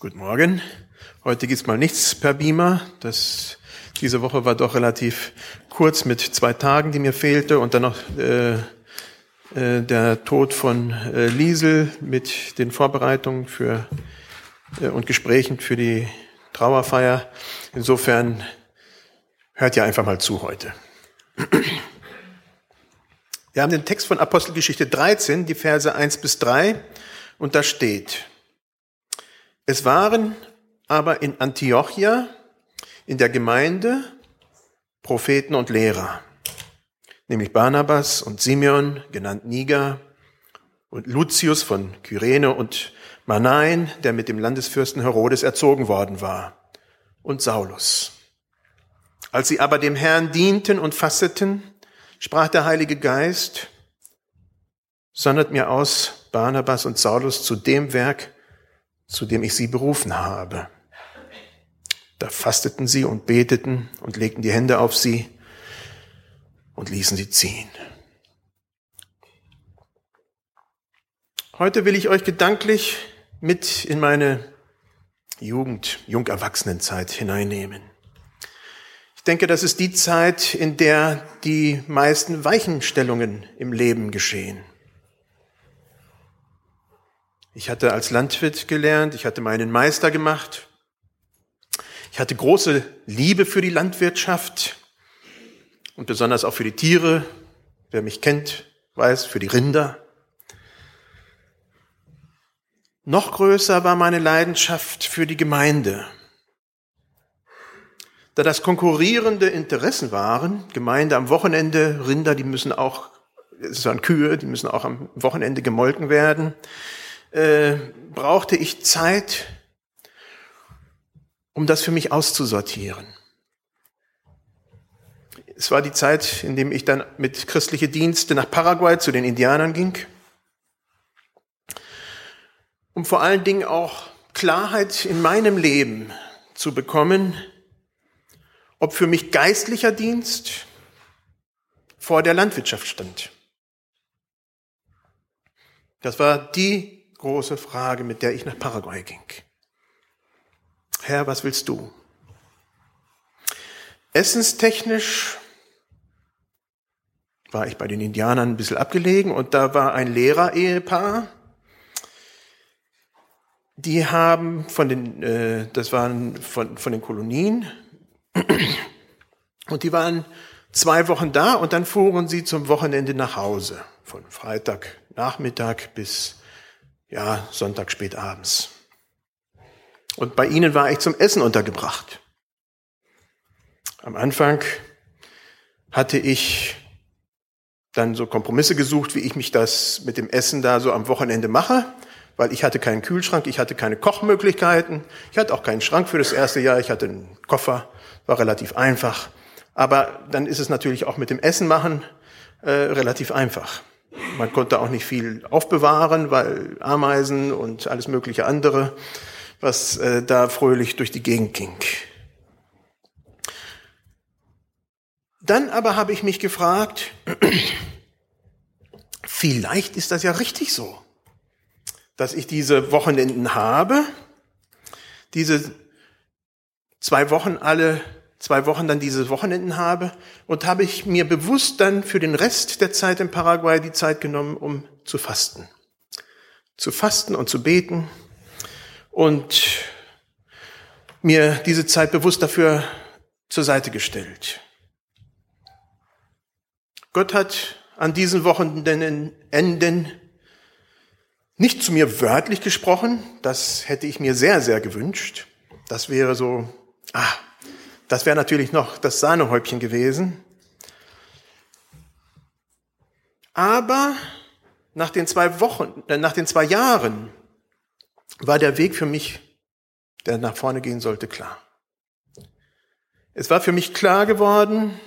Guten Morgen. Heute gibt's mal nichts per Beamer. Das, diese Woche war doch relativ kurz mit zwei Tagen, die mir fehlte und dann noch äh, äh, der Tod von äh, Liesel mit den Vorbereitungen für äh, und Gesprächen für die Trauerfeier. Insofern hört ihr einfach mal zu heute. Wir haben den Text von Apostelgeschichte 13, die Verse 1 bis 3, und da steht, es waren aber in Antiochia, in der Gemeinde, Propheten und Lehrer, nämlich Barnabas und Simeon, genannt Niger, und Lucius von Kyrene und Manain, der mit dem Landesfürsten Herodes erzogen worden war, und Saulus. Als sie aber dem Herrn dienten und fasteten, sprach der Heilige Geist, sondert mir aus Barnabas und Saulus zu dem Werk, zu dem ich sie berufen habe. Da fasteten sie und beteten und legten die Hände auf sie und ließen sie ziehen. Heute will ich euch gedanklich mit in meine Jugend, Jungerwachsenenzeit hineinnehmen. Ich denke, das ist die Zeit, in der die meisten Weichenstellungen im Leben geschehen. Ich hatte als Landwirt gelernt, ich hatte meinen Meister gemacht. Ich hatte große Liebe für die Landwirtschaft und besonders auch für die Tiere. Wer mich kennt, weiß, für die Rinder. Noch größer war meine Leidenschaft für die Gemeinde. Da das konkurrierende Interessen waren, Gemeinde am Wochenende, Rinder, die müssen auch, es waren Kühe, die müssen auch am Wochenende gemolken werden äh, brauchte ich Zeit, um das für mich auszusortieren. Es war die Zeit, in dem ich dann mit christliche Dienste nach Paraguay zu den Indianern ging, um vor allen Dingen auch Klarheit in meinem Leben zu bekommen, ob für mich geistlicher Dienst vor der Landwirtschaft stand. Das war die große Frage, mit der ich nach Paraguay ging. Herr, was willst du? Essenstechnisch war ich bei den Indianern ein bisschen abgelegen und da war ein Lehrer-Ehepaar. Die haben von den, äh, das waren von, von den Kolonien und die waren zwei Wochen da und dann fuhren sie zum Wochenende nach Hause. Von Freitagnachmittag bis ja, Sonntag spät abends. Und bei ihnen war ich zum Essen untergebracht. Am Anfang hatte ich dann so Kompromisse gesucht, wie ich mich das mit dem Essen da so am Wochenende mache, weil ich hatte keinen Kühlschrank, ich hatte keine Kochmöglichkeiten, ich hatte auch keinen Schrank für das erste Jahr, ich hatte einen Koffer, war relativ einfach. Aber dann ist es natürlich auch mit dem Essen machen äh, relativ einfach. Man konnte auch nicht viel aufbewahren, weil Ameisen und alles mögliche andere, was äh, da fröhlich durch die Gegend ging. Dann aber habe ich mich gefragt, vielleicht ist das ja richtig so, dass ich diese Wochenenden habe, diese zwei Wochen alle zwei Wochen dann diese Wochenenden habe und habe ich mir bewusst dann für den Rest der Zeit in Paraguay die Zeit genommen, um zu fasten. Zu fasten und zu beten und mir diese Zeit bewusst dafür zur Seite gestellt. Gott hat an diesen Wochenenden nicht zu mir wörtlich gesprochen, das hätte ich mir sehr, sehr gewünscht. Das wäre so, ah, das wäre natürlich noch das Sahnehäubchen gewesen. Aber nach den zwei Wochen, äh, nach den zwei Jahren war der Weg für mich, der nach vorne gehen sollte, klar. Es war für mich klar geworden,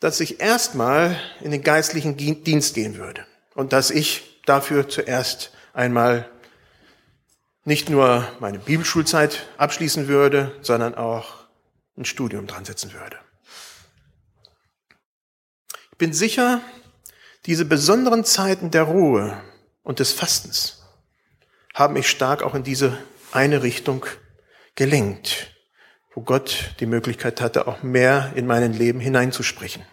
dass ich erstmal in den geistlichen Dienst gehen würde und dass ich dafür zuerst einmal nicht nur meine Bibelschulzeit abschließen würde, sondern auch ein Studium dran setzen würde. Ich bin sicher, diese besonderen Zeiten der Ruhe und des Fastens haben mich stark auch in diese eine Richtung gelenkt, wo Gott die Möglichkeit hatte, auch mehr in mein Leben hineinzusprechen.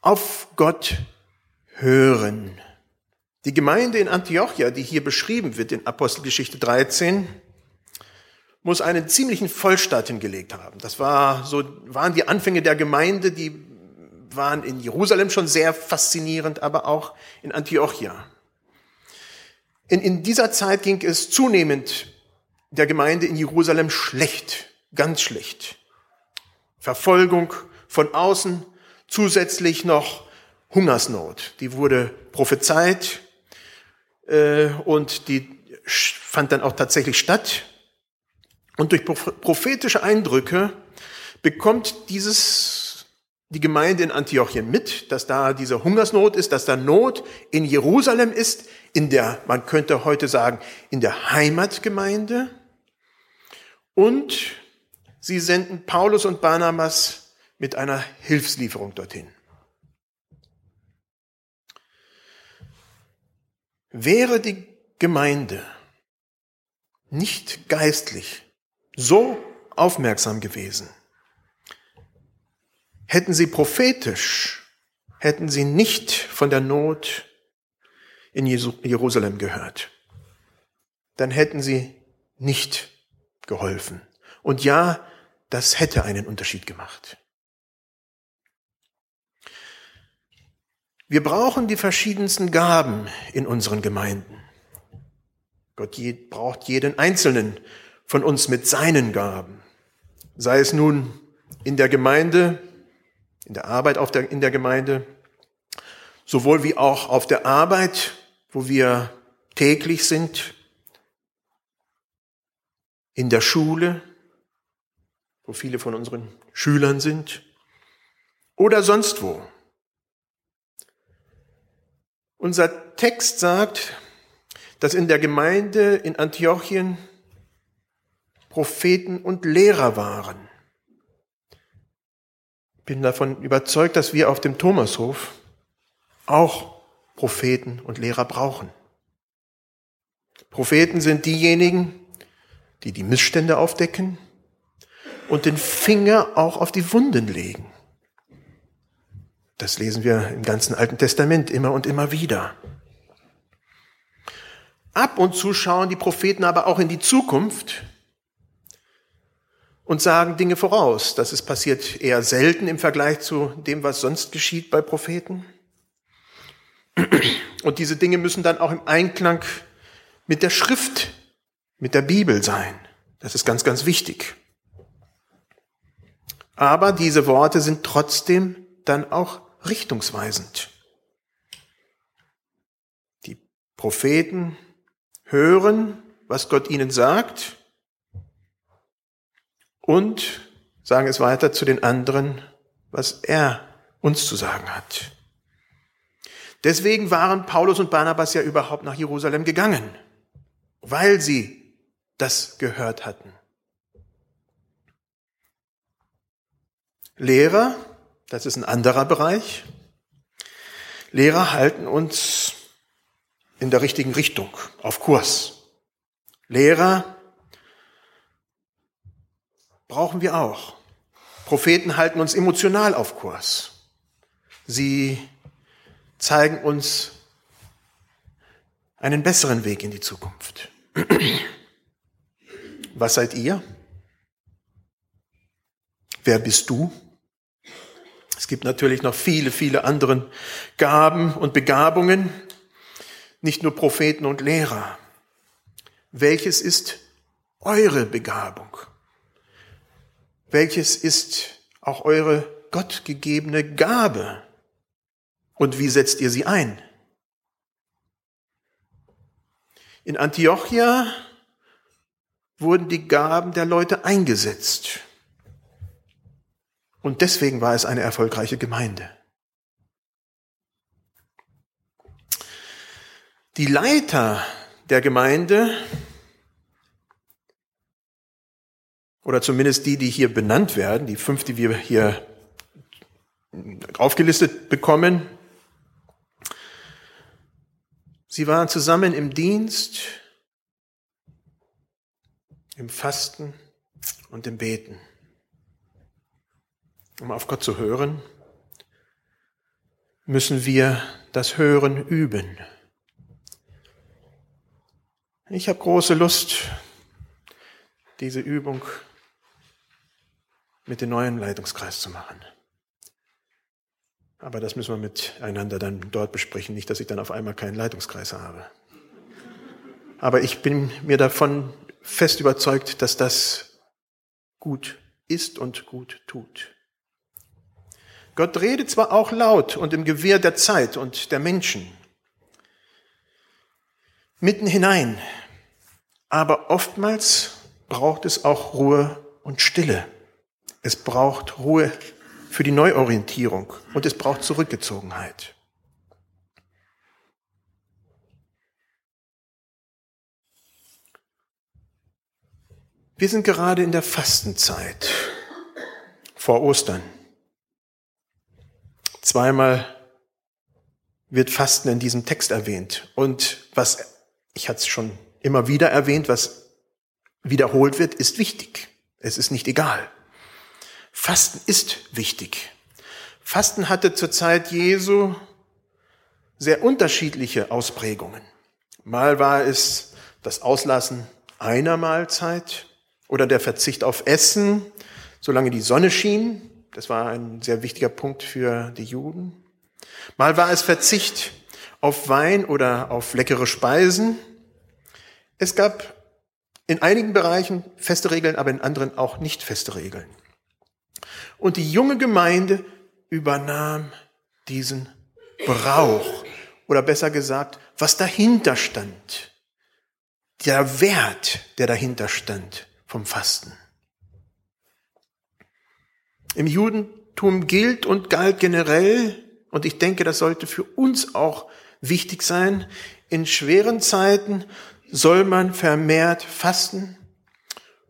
Auf Gott hören. Die Gemeinde in Antiochia, die hier beschrieben wird in Apostelgeschichte 13, muss einen ziemlichen Vollstart hingelegt haben. Das war so, waren die Anfänge der Gemeinde, die waren in Jerusalem schon sehr faszinierend, aber auch in Antiochia. In, in dieser Zeit ging es zunehmend der Gemeinde in Jerusalem schlecht, ganz schlecht. Verfolgung von außen, zusätzlich noch Hungersnot. Die wurde prophezeit äh, und die fand dann auch tatsächlich statt. Und durch prophetische Eindrücke bekommt dieses, die Gemeinde in Antiochien mit, dass da diese Hungersnot ist, dass da Not in Jerusalem ist, in der, man könnte heute sagen, in der Heimatgemeinde. Und sie senden Paulus und Barnabas mit einer Hilfslieferung dorthin. Wäre die Gemeinde nicht geistlich so aufmerksam gewesen, hätten sie prophetisch, hätten sie nicht von der Not in Jerusalem gehört, dann hätten sie nicht geholfen. Und ja, das hätte einen Unterschied gemacht. Wir brauchen die verschiedensten Gaben in unseren Gemeinden. Gott braucht jeden Einzelnen von uns mit seinen Gaben. Sei es nun in der Gemeinde, in der Arbeit auf der, in der Gemeinde, sowohl wie auch auf der Arbeit, wo wir täglich sind, in der Schule, wo viele von unseren Schülern sind, oder sonst wo. Unser Text sagt, dass in der Gemeinde in Antiochien Propheten und Lehrer waren. Bin davon überzeugt, dass wir auf dem Thomashof auch Propheten und Lehrer brauchen. Propheten sind diejenigen, die die Missstände aufdecken und den Finger auch auf die Wunden legen. Das lesen wir im ganzen Alten Testament immer und immer wieder. Ab und zu schauen die Propheten aber auch in die Zukunft und sagen Dinge voraus. Das ist passiert eher selten im Vergleich zu dem, was sonst geschieht bei Propheten. Und diese Dinge müssen dann auch im Einklang mit der Schrift, mit der Bibel sein. Das ist ganz, ganz wichtig. Aber diese Worte sind trotzdem dann auch richtungsweisend. Die Propheten hören, was Gott ihnen sagt und sagen es weiter zu den anderen, was er uns zu sagen hat. Deswegen waren Paulus und Barnabas ja überhaupt nach Jerusalem gegangen, weil sie das gehört hatten. Lehrer, das ist ein anderer Bereich. Lehrer halten uns in der richtigen Richtung, auf Kurs. Lehrer brauchen wir auch. Propheten halten uns emotional auf Kurs. Sie zeigen uns einen besseren Weg in die Zukunft. Was seid ihr? Wer bist du? Es gibt natürlich noch viele, viele andere Gaben und Begabungen, nicht nur Propheten und Lehrer. Welches ist eure Begabung? Welches ist auch eure gottgegebene Gabe? Und wie setzt ihr sie ein? In Antiochia wurden die Gaben der Leute eingesetzt. Und deswegen war es eine erfolgreiche Gemeinde. Die Leiter der Gemeinde oder zumindest die, die hier benannt werden, die fünf, die wir hier aufgelistet bekommen, Sie waren zusammen im Dienst, im Fasten und im Beten. Um auf Gott zu hören, müssen wir das Hören üben. Ich habe große Lust, diese Übung mit dem neuen Leitungskreis zu machen. Aber das müssen wir miteinander dann dort besprechen, nicht, dass ich dann auf einmal keinen Leitungskreis habe. Aber ich bin mir davon fest überzeugt, dass das gut ist und gut tut. Gott redet zwar auch laut und im Gewirr der Zeit und der Menschen, mitten hinein, aber oftmals braucht es auch Ruhe und Stille. Es braucht Ruhe für die Neuorientierung und es braucht Zurückgezogenheit. Wir sind gerade in der Fastenzeit vor Ostern. Zweimal wird Fasten in diesem Text erwähnt. Und was, ich hatte es schon immer wieder erwähnt, was wiederholt wird, ist wichtig. Es ist nicht egal. Fasten ist wichtig. Fasten hatte zur Zeit Jesu sehr unterschiedliche Ausprägungen. Mal war es das Auslassen einer Mahlzeit, oder der Verzicht auf Essen, solange die Sonne schien. Das war ein sehr wichtiger Punkt für die Juden. Mal war es Verzicht auf Wein oder auf leckere Speisen. Es gab in einigen Bereichen feste Regeln, aber in anderen auch nicht feste Regeln. Und die junge Gemeinde übernahm diesen Brauch oder besser gesagt, was dahinter stand. Der Wert, der dahinter stand vom Fasten. Im Judentum gilt und galt generell, und ich denke, das sollte für uns auch wichtig sein, in schweren Zeiten soll man vermehrt fasten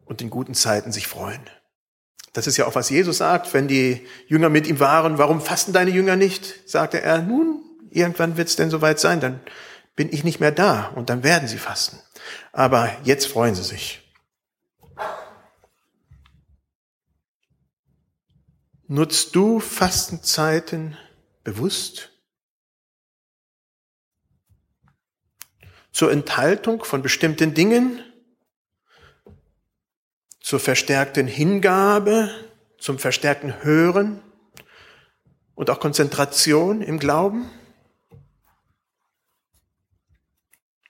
und in guten Zeiten sich freuen. Das ist ja auch, was Jesus sagt, wenn die Jünger mit ihm waren, warum fasten deine Jünger nicht? sagte er, nun, irgendwann wird es denn soweit sein, dann bin ich nicht mehr da und dann werden sie fasten. Aber jetzt freuen sie sich. Nutzt du Fastenzeiten bewusst? Zur Enthaltung von bestimmten Dingen? Zur verstärkten Hingabe? Zum verstärkten Hören? Und auch Konzentration im Glauben?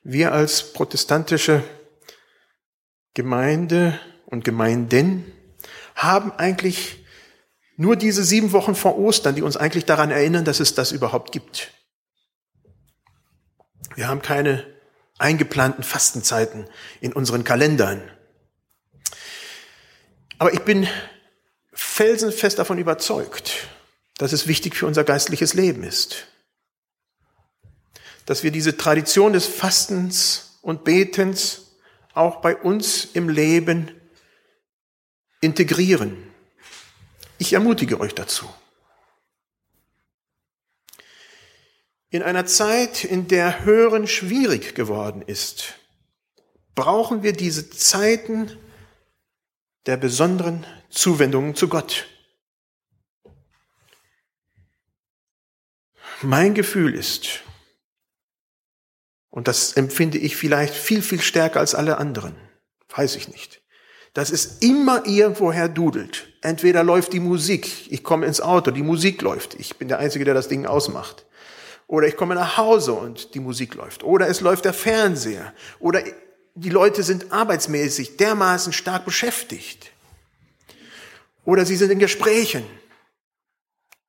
Wir als protestantische Gemeinde und Gemeinden haben eigentlich nur diese sieben Wochen vor Ostern, die uns eigentlich daran erinnern, dass es das überhaupt gibt. Wir haben keine eingeplanten Fastenzeiten in unseren Kalendern. Aber ich bin felsenfest davon überzeugt, dass es wichtig für unser geistliches Leben ist. Dass wir diese Tradition des Fastens und Betens auch bei uns im Leben integrieren. Ich ermutige euch dazu. In einer Zeit, in der Hören schwierig geworden ist, brauchen wir diese Zeiten der besonderen Zuwendungen zu Gott. Mein Gefühl ist, und das empfinde ich vielleicht viel, viel stärker als alle anderen, weiß ich nicht, dass es immer irgendwoher dudelt. Entweder läuft die Musik, ich komme ins Auto, die Musik läuft, ich bin der Einzige, der das Ding ausmacht. Oder ich komme nach Hause und die Musik läuft. Oder es läuft der Fernseher. Oder die Leute sind arbeitsmäßig dermaßen stark beschäftigt. Oder sie sind in Gesprächen.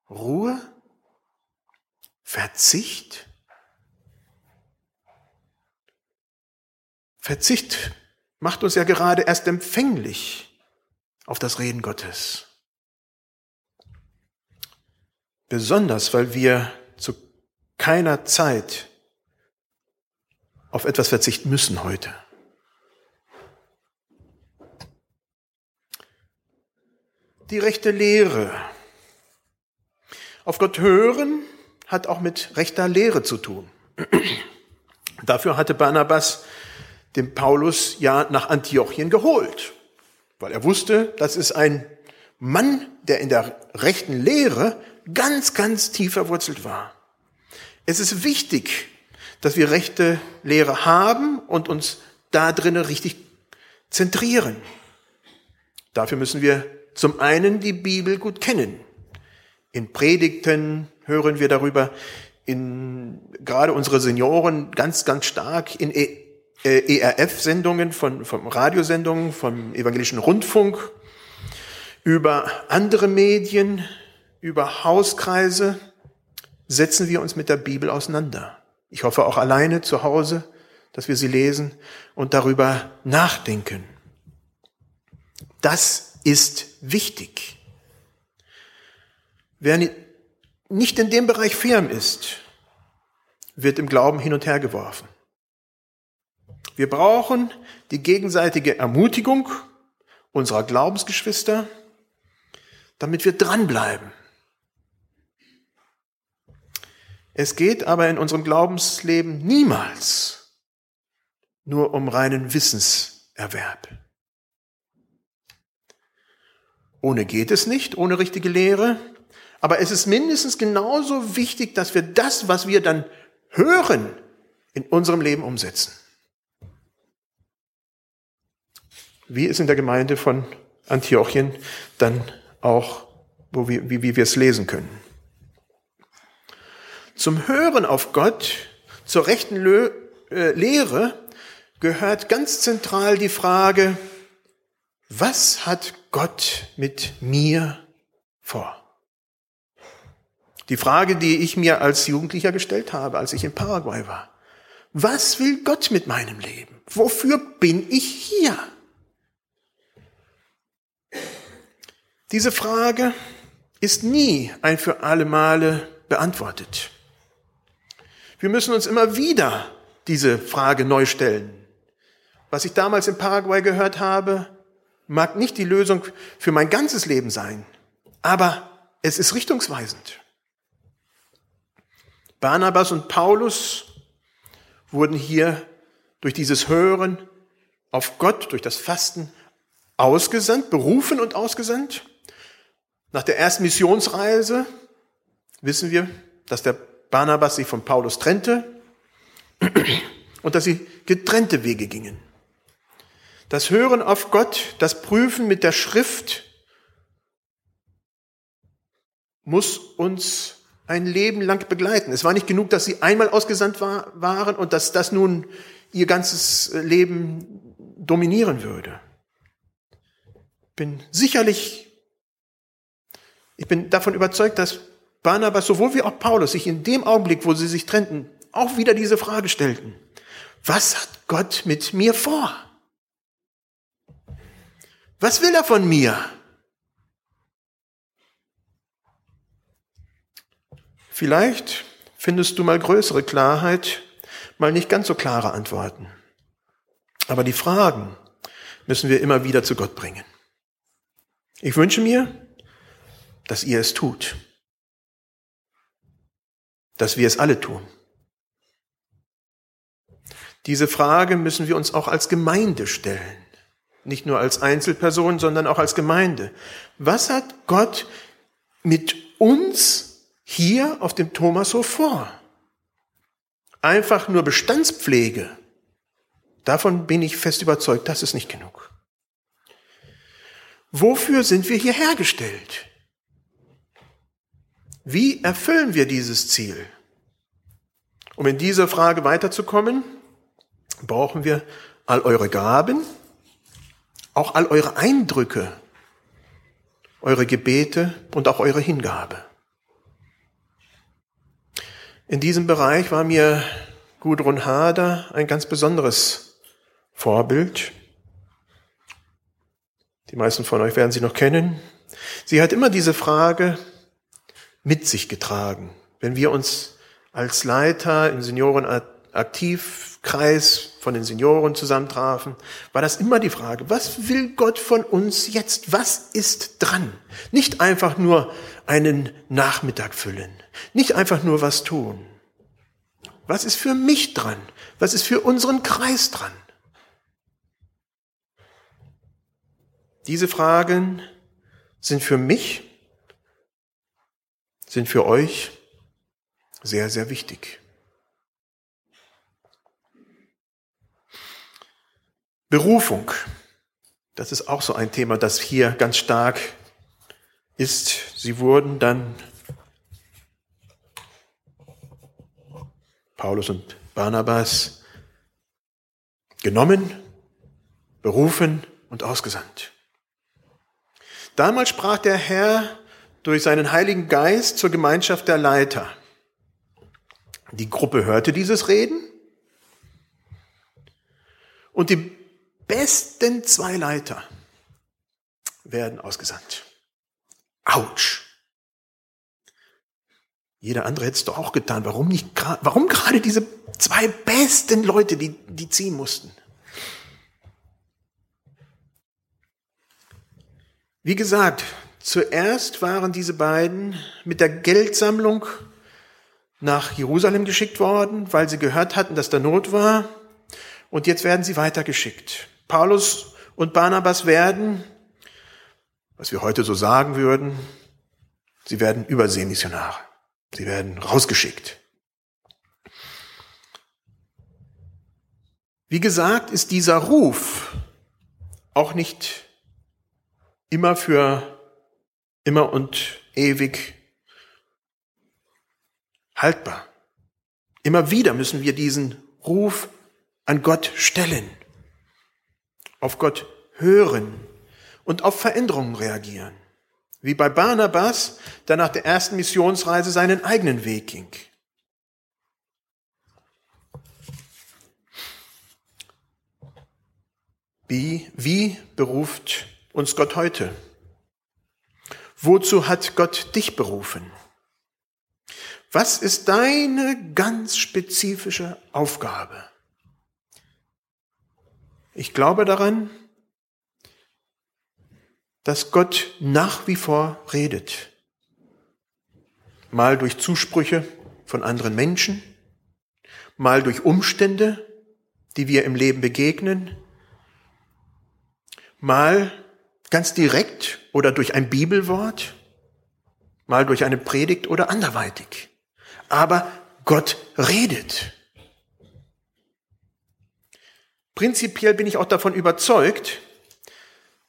Ruhe? Verzicht? Verzicht macht uns ja gerade erst empfänglich auf das Reden Gottes. Besonders, weil wir zu keiner Zeit auf etwas verzichten müssen heute. Die rechte Lehre. Auf Gott hören hat auch mit rechter Lehre zu tun. Dafür hatte Barnabas den Paulus ja nach Antiochien geholt, weil er wusste, das ist ein Mann, der in der rechten Lehre ganz, ganz tief verwurzelt war. Es ist wichtig, dass wir rechte Lehre haben und uns da drinnen richtig zentrieren. Dafür müssen wir zum einen die Bibel gut kennen. In Predigten hören wir darüber, in gerade unsere Senioren ganz, ganz stark in e äh, ERF-Sendungen, von, von Radiosendungen, vom evangelischen Rundfunk, über andere Medien, über Hauskreise setzen wir uns mit der Bibel auseinander. Ich hoffe auch alleine zu Hause, dass wir sie lesen und darüber nachdenken. Das ist wichtig. Wer nicht in dem Bereich firm ist, wird im Glauben hin und her geworfen. Wir brauchen die gegenseitige Ermutigung unserer Glaubensgeschwister, damit wir dranbleiben. Es geht aber in unserem Glaubensleben niemals nur um reinen Wissenserwerb. Ohne geht es nicht, ohne richtige Lehre. Aber es ist mindestens genauso wichtig, dass wir das, was wir dann hören, in unserem Leben umsetzen. Wie es in der Gemeinde von Antiochien dann auch, wo wir, wie, wie wir es lesen können. Zum Hören auf Gott, zur rechten Lö äh, Lehre gehört ganz zentral die Frage, was hat Gott mit mir vor? Die Frage, die ich mir als Jugendlicher gestellt habe, als ich in Paraguay war. Was will Gott mit meinem Leben? Wofür bin ich hier? Diese Frage ist nie ein für alle Male beantwortet. Wir müssen uns immer wieder diese Frage neu stellen. Was ich damals in Paraguay gehört habe, mag nicht die Lösung für mein ganzes Leben sein, aber es ist richtungsweisend. Barnabas und Paulus wurden hier durch dieses Hören auf Gott, durch das Fasten ausgesandt, berufen und ausgesandt. Nach der ersten Missionsreise wissen wir, dass der Barnabas sich von Paulus trennte und dass sie getrennte Wege gingen. Das Hören auf Gott, das Prüfen mit der Schrift muss uns ein Leben lang begleiten. Es war nicht genug, dass sie einmal ausgesandt war, waren und dass das nun ihr ganzes Leben dominieren würde. Bin sicherlich, ich bin davon überzeugt, dass Barnabas sowohl wie auch Paulus sich in dem Augenblick, wo sie sich trennten, auch wieder diese Frage stellten. Was hat Gott mit mir vor? Was will er von mir? Vielleicht findest du mal größere Klarheit, mal nicht ganz so klare Antworten. Aber die Fragen müssen wir immer wieder zu Gott bringen. Ich wünsche mir, dass ihr es tut. Dass wir es alle tun. Diese Frage müssen wir uns auch als Gemeinde stellen. Nicht nur als Einzelperson, sondern auch als Gemeinde. Was hat Gott mit uns hier auf dem Thomashof vor. Einfach nur Bestandspflege. Davon bin ich fest überzeugt, das ist nicht genug. Wofür sind wir hier hergestellt? Wie erfüllen wir dieses Ziel? Um in dieser Frage weiterzukommen, brauchen wir all eure Gaben, auch all eure Eindrücke, eure Gebete und auch eure Hingabe. In diesem Bereich war mir Gudrun Hader ein ganz besonderes Vorbild. Die meisten von euch werden sie noch kennen. Sie hat immer diese Frage mit sich getragen. Wenn wir uns als Leiter im Seniorenaktivkreis von den Senioren zusammentrafen, war das immer die Frage, was will Gott von uns jetzt? Was ist dran? Nicht einfach nur einen Nachmittag füllen, nicht einfach nur was tun. Was ist für mich dran? Was ist für unseren Kreis dran? Diese Fragen sind für mich, sind für euch sehr, sehr wichtig. Berufung. Das ist auch so ein Thema, das hier ganz stark ist. Sie wurden dann, Paulus und Barnabas, genommen, berufen und ausgesandt. Damals sprach der Herr durch seinen Heiligen Geist zur Gemeinschaft der Leiter. Die Gruppe hörte dieses Reden und die besten zwei Leiter werden ausgesandt. Autsch. Jeder andere hätte es doch auch getan. Warum nicht, warum gerade diese zwei besten Leute, die, die ziehen mussten? Wie gesagt, zuerst waren diese beiden mit der Geldsammlung nach Jerusalem geschickt worden, weil sie gehört hatten, dass da Not war. Und jetzt werden sie weitergeschickt. Paulus und Barnabas werden, was wir heute so sagen würden, sie werden Überseemissionare. Sie werden rausgeschickt. Wie gesagt, ist dieser Ruf auch nicht immer für immer und ewig haltbar. Immer wieder müssen wir diesen Ruf an Gott stellen auf Gott hören und auf Veränderungen reagieren. Wie bei Barnabas, der nach der ersten Missionsreise seinen eigenen Weg ging. Wie, wie beruft uns Gott heute? Wozu hat Gott dich berufen? Was ist deine ganz spezifische Aufgabe? Ich glaube daran, dass Gott nach wie vor redet. Mal durch Zusprüche von anderen Menschen, mal durch Umstände, die wir im Leben begegnen, mal ganz direkt oder durch ein Bibelwort, mal durch eine Predigt oder anderweitig. Aber Gott redet. Prinzipiell bin ich auch davon überzeugt,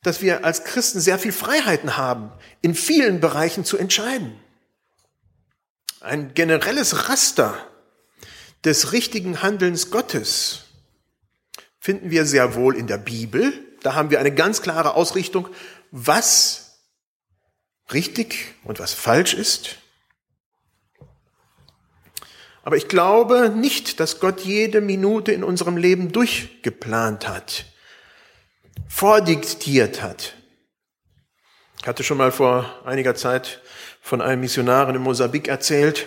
dass wir als Christen sehr viel Freiheiten haben, in vielen Bereichen zu entscheiden. Ein generelles Raster des richtigen Handelns Gottes finden wir sehr wohl in der Bibel. Da haben wir eine ganz klare Ausrichtung, was richtig und was falsch ist. Aber ich glaube nicht, dass Gott jede Minute in unserem Leben durchgeplant hat, vordiktiert hat. Ich hatte schon mal vor einiger Zeit von einem Missionaren in Mosambik erzählt,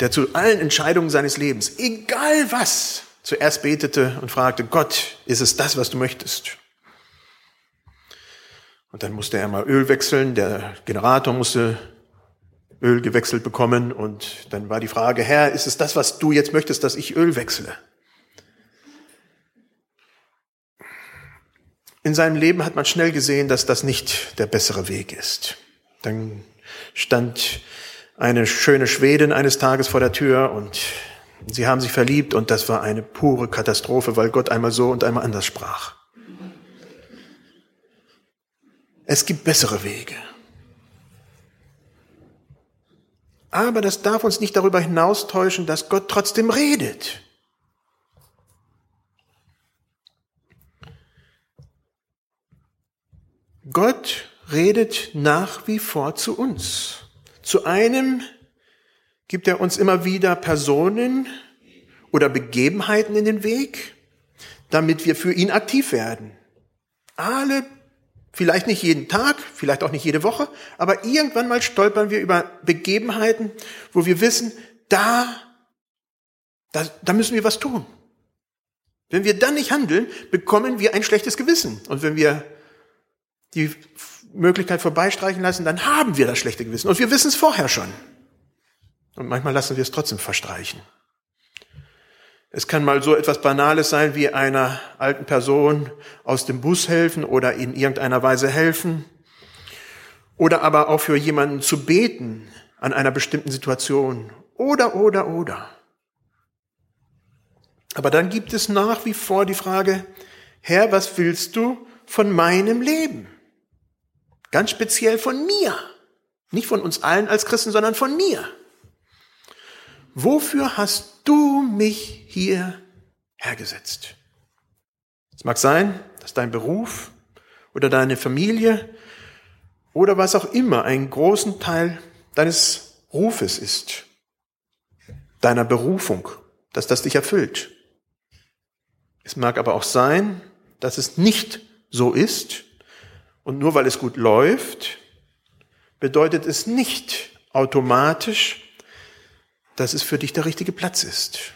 der zu allen Entscheidungen seines Lebens, egal was, zuerst betete und fragte, Gott, ist es das, was du möchtest? Und dann musste er mal Öl wechseln, der Generator musste Öl gewechselt bekommen und dann war die Frage, Herr, ist es das, was du jetzt möchtest, dass ich Öl wechsle? In seinem Leben hat man schnell gesehen, dass das nicht der bessere Weg ist. Dann stand eine schöne Schwedin eines Tages vor der Tür und sie haben sich verliebt und das war eine pure Katastrophe, weil Gott einmal so und einmal anders sprach. Es gibt bessere Wege. Aber das darf uns nicht darüber hinaustäuschen, dass Gott trotzdem redet. Gott redet nach wie vor zu uns. Zu einem gibt er uns immer wieder Personen oder Begebenheiten in den Weg, damit wir für ihn aktiv werden. Alle Vielleicht nicht jeden Tag, vielleicht auch nicht jede Woche, aber irgendwann mal stolpern wir über Begebenheiten, wo wir wissen, da, da, da müssen wir was tun. Wenn wir dann nicht handeln, bekommen wir ein schlechtes Gewissen. Und wenn wir die Möglichkeit vorbeistreichen lassen, dann haben wir das schlechte Gewissen. Und wir wissen es vorher schon. Und manchmal lassen wir es trotzdem verstreichen. Es kann mal so etwas Banales sein wie einer alten Person aus dem Bus helfen oder in irgendeiner Weise helfen. Oder aber auch für jemanden zu beten an einer bestimmten Situation. Oder, oder, oder. Aber dann gibt es nach wie vor die Frage, Herr, was willst du von meinem Leben? Ganz speziell von mir. Nicht von uns allen als Christen, sondern von mir. Wofür hast du mich hier hergesetzt? Es mag sein, dass dein Beruf oder deine Familie oder was auch immer einen großen Teil deines Rufes ist, deiner Berufung, dass das dich erfüllt. Es mag aber auch sein, dass es nicht so ist und nur weil es gut läuft, bedeutet es nicht automatisch, dass es für dich der richtige Platz ist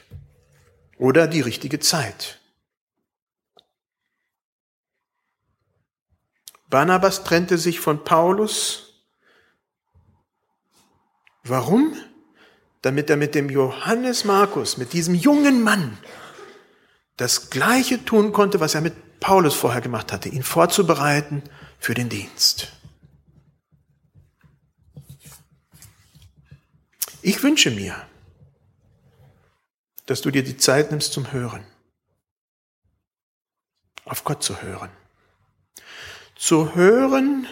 oder die richtige Zeit. Barnabas trennte sich von Paulus. Warum? Damit er mit dem Johannes Markus, mit diesem jungen Mann, das Gleiche tun konnte, was er mit Paulus vorher gemacht hatte, ihn vorzubereiten für den Dienst. Ich wünsche mir, dass du dir die Zeit nimmst zum Hören, auf Gott zu hören, zu hören,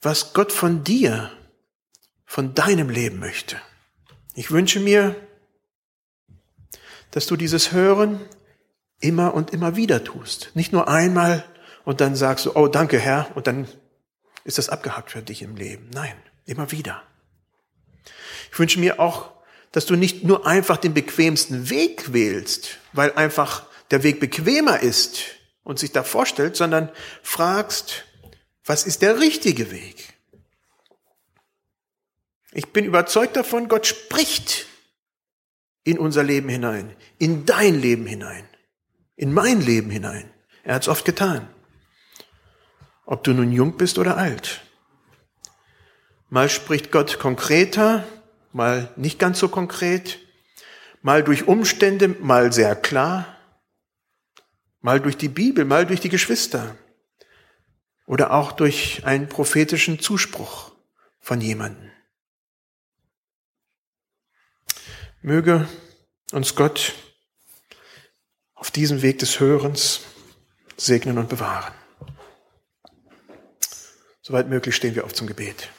was Gott von dir, von deinem Leben möchte. Ich wünsche mir, dass du dieses Hören immer und immer wieder tust. Nicht nur einmal und dann sagst du, oh danke Herr, und dann ist das abgehakt für dich im Leben. Nein, immer wieder. Ich wünsche mir auch, dass du nicht nur einfach den bequemsten Weg wählst, weil einfach der Weg bequemer ist und sich da vorstellt, sondern fragst, was ist der richtige Weg? Ich bin überzeugt davon, Gott spricht in unser Leben hinein, in dein Leben hinein, in mein Leben hinein. Er hat es oft getan. Ob du nun jung bist oder alt. Mal spricht Gott konkreter, mal nicht ganz so konkret, mal durch Umstände, mal sehr klar, mal durch die Bibel, mal durch die Geschwister oder auch durch einen prophetischen Zuspruch von jemandem. Möge uns Gott auf diesem Weg des Hörens segnen und bewahren. Soweit möglich stehen wir auf zum Gebet.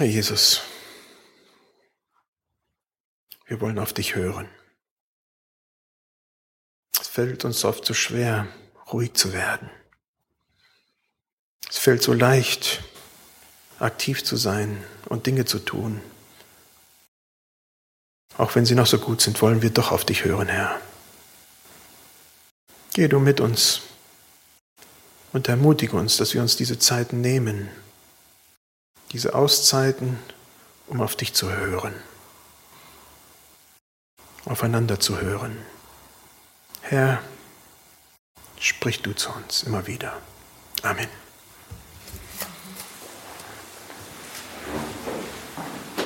Herr Jesus, wir wollen auf dich hören fällt uns oft so schwer, ruhig zu werden. Es fällt so leicht, aktiv zu sein und Dinge zu tun. Auch wenn sie noch so gut sind, wollen wir doch auf dich hören, Herr. Geh du mit uns und ermutige uns, dass wir uns diese Zeiten nehmen, diese Auszeiten, um auf dich zu hören, aufeinander zu hören. Herr, sprich du zu uns immer wieder. Amen.